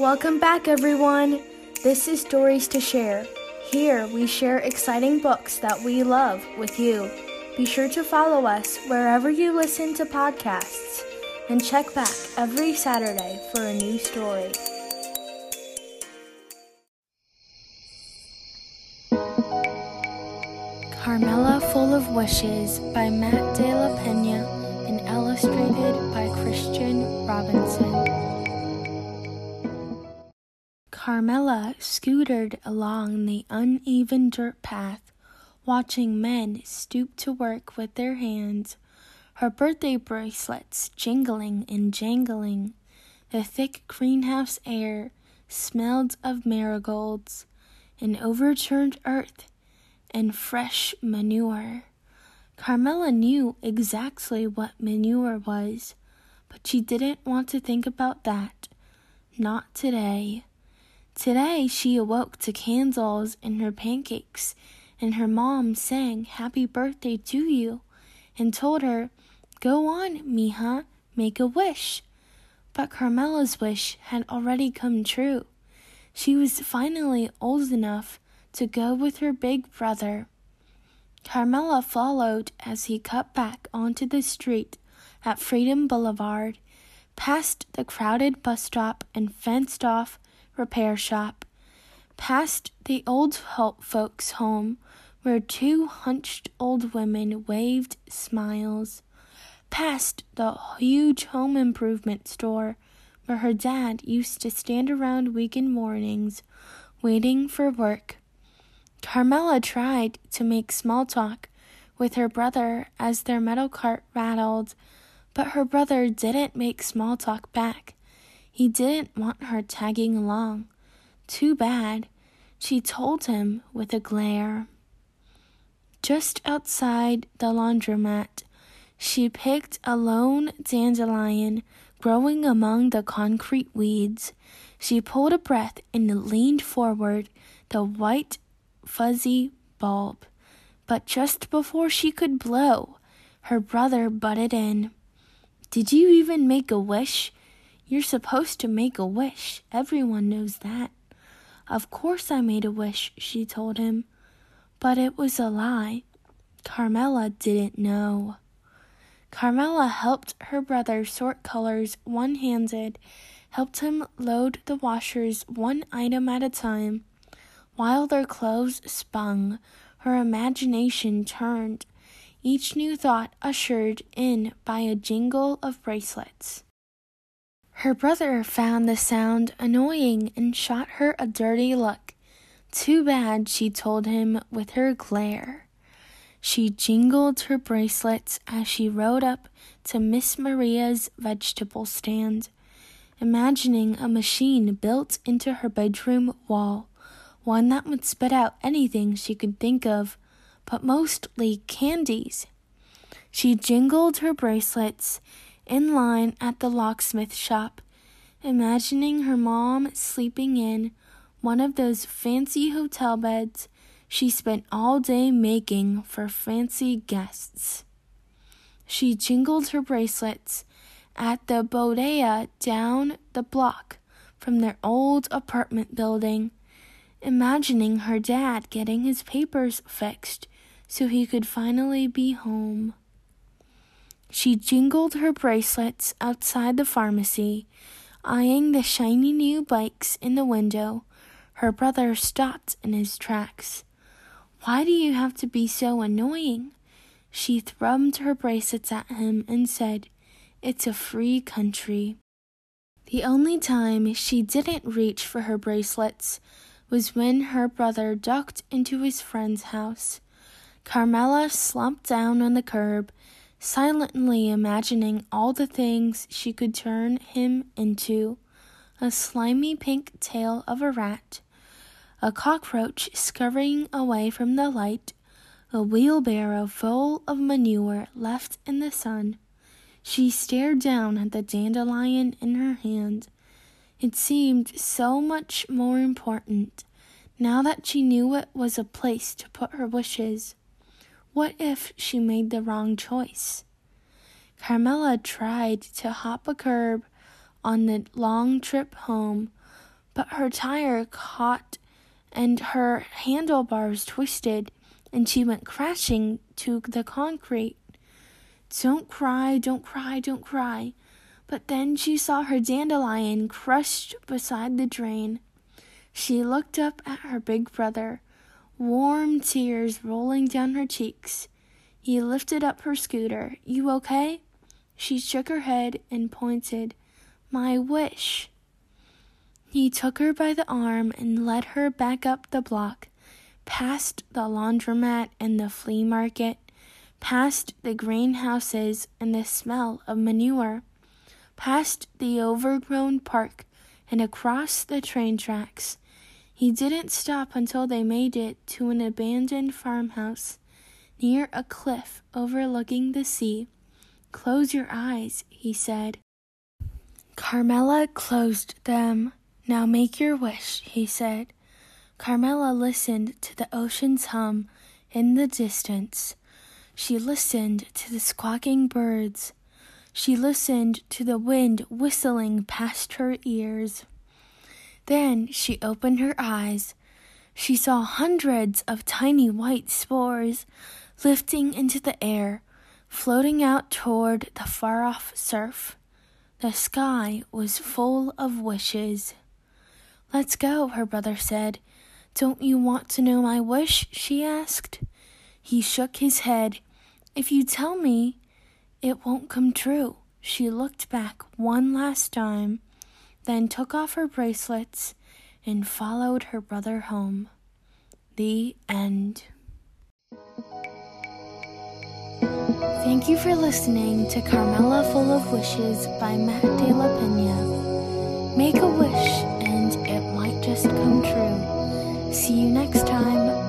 Welcome back, everyone. This is Stories to Share. Here we share exciting books that we love with you. Be sure to follow us wherever you listen to podcasts and check back every Saturday for a new story. Carmela Full of Wishes by Matt De La Pena and illustrated by Christian Robinson. Carmela scootered along the uneven dirt path, watching men stoop to work with their hands, her birthday bracelets jingling and jangling. The thick greenhouse air smelled of marigolds and overturned earth and fresh manure. Carmela knew exactly what manure was, but she didn't want to think about that. Not today. Today she awoke to candles in her pancakes, and her mom sang happy birthday to you and told her, Go on, Mija, make a wish. But Carmela's wish had already come true. She was finally old enough to go with her big brother. Carmela followed as he cut back onto the street at Freedom Boulevard, past the crowded bus stop and fenced off repair shop, past the old folks' home where two hunched old women waved smiles, past the huge home improvement store where her dad used to stand around weekend mornings waiting for work. Carmela tried to make small talk with her brother as their metal cart rattled, but her brother didn't make small talk back. He didn't want her tagging along. Too bad, she told him with a glare. Just outside the laundromat, she picked a lone dandelion growing among the concrete weeds. She pulled a breath and leaned forward, the white, fuzzy bulb. But just before she could blow, her brother butted in. Did you even make a wish? You're supposed to make a wish. Everyone knows that. Of course I made a wish, she told him. But it was a lie. Carmela didn't know. Carmela helped her brother sort colors one handed, helped him load the washers one item at a time. While their clothes spun, her imagination turned, each new thought ushered in by a jingle of bracelets. Her brother found the sound annoying and shot her a dirty look. Too bad, she told him with her glare. She jingled her bracelets as she rode up to Miss Maria's vegetable stand, imagining a machine built into her bedroom wall, one that would spit out anything she could think of, but mostly candies. She jingled her bracelets in line at the locksmith shop, imagining her mom sleeping in one of those fancy hotel beds she spent all day making for fancy guests. She jingled her bracelets at the bodega down the block from their old apartment building, imagining her dad getting his papers fixed so he could finally be home. She jingled her bracelets outside the pharmacy, eyeing the shiny new bikes in the window. Her brother stopped in his tracks. Why do you have to be so annoying? She thrummed her bracelets at him and said, It's a free country. The only time she didn't reach for her bracelets was when her brother ducked into his friend's house. Carmela slumped down on the curb silently imagining all the things she could turn him into a slimy pink tail of a rat, a cockroach scurrying away from the light, a wheelbarrow full of manure left in the sun. She stared down at the dandelion in her hand. It seemed so much more important now that she knew it was a place to put her wishes. What if she made the wrong choice? Carmela tried to hop a curb on the long trip home, but her tire caught and her handlebars twisted, and she went crashing to the concrete. Don't cry, don't cry, don't cry. But then she saw her dandelion crushed beside the drain. She looked up at her big brother, warm tears rolling down her cheeks. He lifted up her scooter. You okay? She shook her head and pointed. My wish. He took her by the arm and led her back up the block, past the laundromat and the flea market, past the greenhouses and the smell of manure, past the overgrown park and across the train tracks. He didn't stop until they made it to an abandoned farmhouse near a cliff overlooking the sea. Close your eyes, he said. Carmela closed them. Now make your wish, he said. Carmela listened to the ocean's hum in the distance. She listened to the squawking birds. She listened to the wind whistling past her ears. Then she opened her eyes. She saw hundreds of tiny white spores lifting into the air, floating out toward the far off surf. The sky was full of wishes. Let's go, her brother said. Don't you want to know my wish? she asked. He shook his head. If you tell me, it won't come true. She looked back one last time, then took off her bracelets and followed her brother home. The end. Thank you for listening to Carmela Full of Wishes by Matt De La Pena. Make a wish and it might just come true. See you next time.